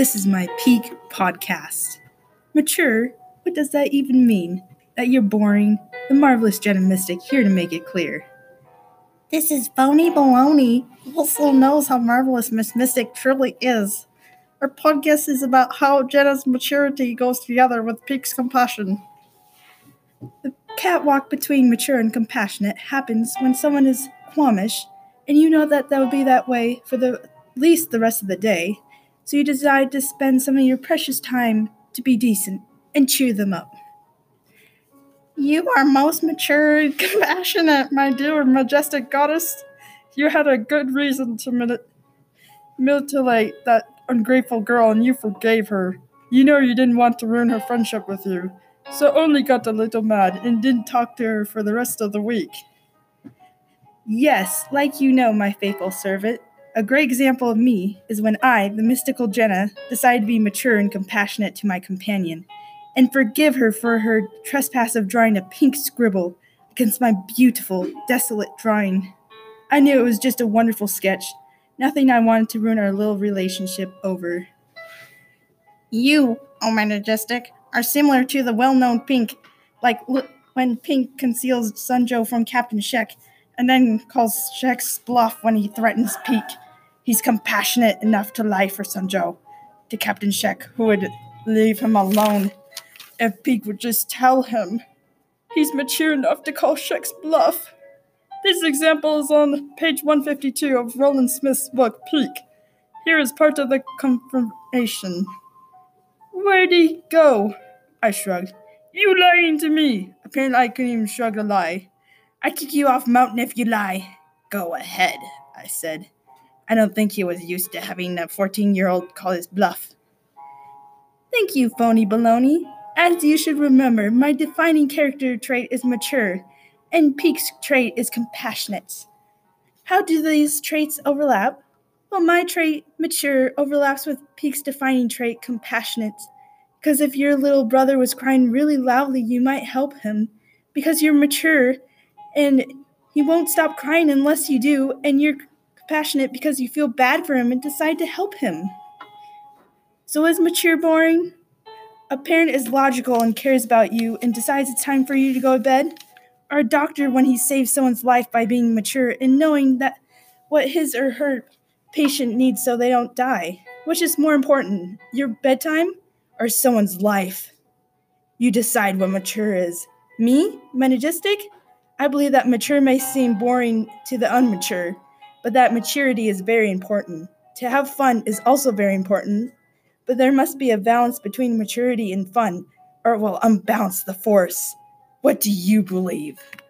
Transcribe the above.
This is my peak podcast. Mature? What does that even mean? That you're boring? The marvelous Jenna Mistic here to make it clear. This is phony baloney. Also knows how marvelous Miss Mistic truly is. Our podcast is about how Jenna's maturity goes together with Peak's compassion. The catwalk between mature and compassionate happens when someone is qualmish, and you know that that will be that way for the at least the rest of the day. So you decide to spend some of your precious time to be decent and cheer them up. You are most mature and compassionate, my dear majestic goddess. You had a good reason to mutilate that ungrateful girl, and you forgave her. You know you didn't want to ruin her friendship with you, so only got a little mad and didn't talk to her for the rest of the week. Yes, like you know, my faithful servant. A great example of me is when I, the mystical Jenna, decide to be mature and compassionate to my companion, and forgive her for her trespass of drawing a pink scribble against my beautiful, desolate drawing. I knew it was just a wonderful sketch, nothing I wanted to ruin our little relationship over. You, oh my majestic, are similar to the well known Pink, like l- when Peak conceals Sun-jo from Captain Shek and then calls Shek's bluff when he threatens Peak. He's compassionate enough to lie for Sanjo to Captain Shek, who would leave him alone if Peak would just tell him. He's mature enough to call Shek's bluff. This example is on page 152 of Roland Smith's book, Peak. Here is part of the confirmation. Where'd he go? I shrugged. You lying to me. Apparently, I couldn't even shrug a lie. I kick you off mountain if you lie. Go ahead, I said. I don't think he was used to having a 14 year old call his bluff. Thank you, phony baloney. As you should remember, my defining character trait is mature, and Peak's trait is compassionate. How do these traits overlap? Well, my trait, mature, overlaps with Peak's defining trait, compassionate. Because if your little brother was crying really loudly, you might help him. Because you're mature and he won't stop crying unless you do, and you're compassionate because you feel bad for him and decide to help him. So is mature boring? A parent is logical and cares about you and decides it's time for you to go to bed? Or a doctor when he saves someone's life by being mature and knowing that what his or her patient needs so they don't die? Which is more important, your bedtime or someone's life? You decide what mature is. Me, majestic? I believe that mature may seem boring to the unmature, but that maturity is very important. To have fun is also very important, but there must be a balance between maturity and fun, or it will unbalance the force. What do you believe?